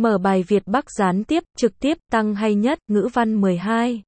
Mở bài Việt Bắc gián tiếp, trực tiếp, tăng hay nhất, ngữ văn 12.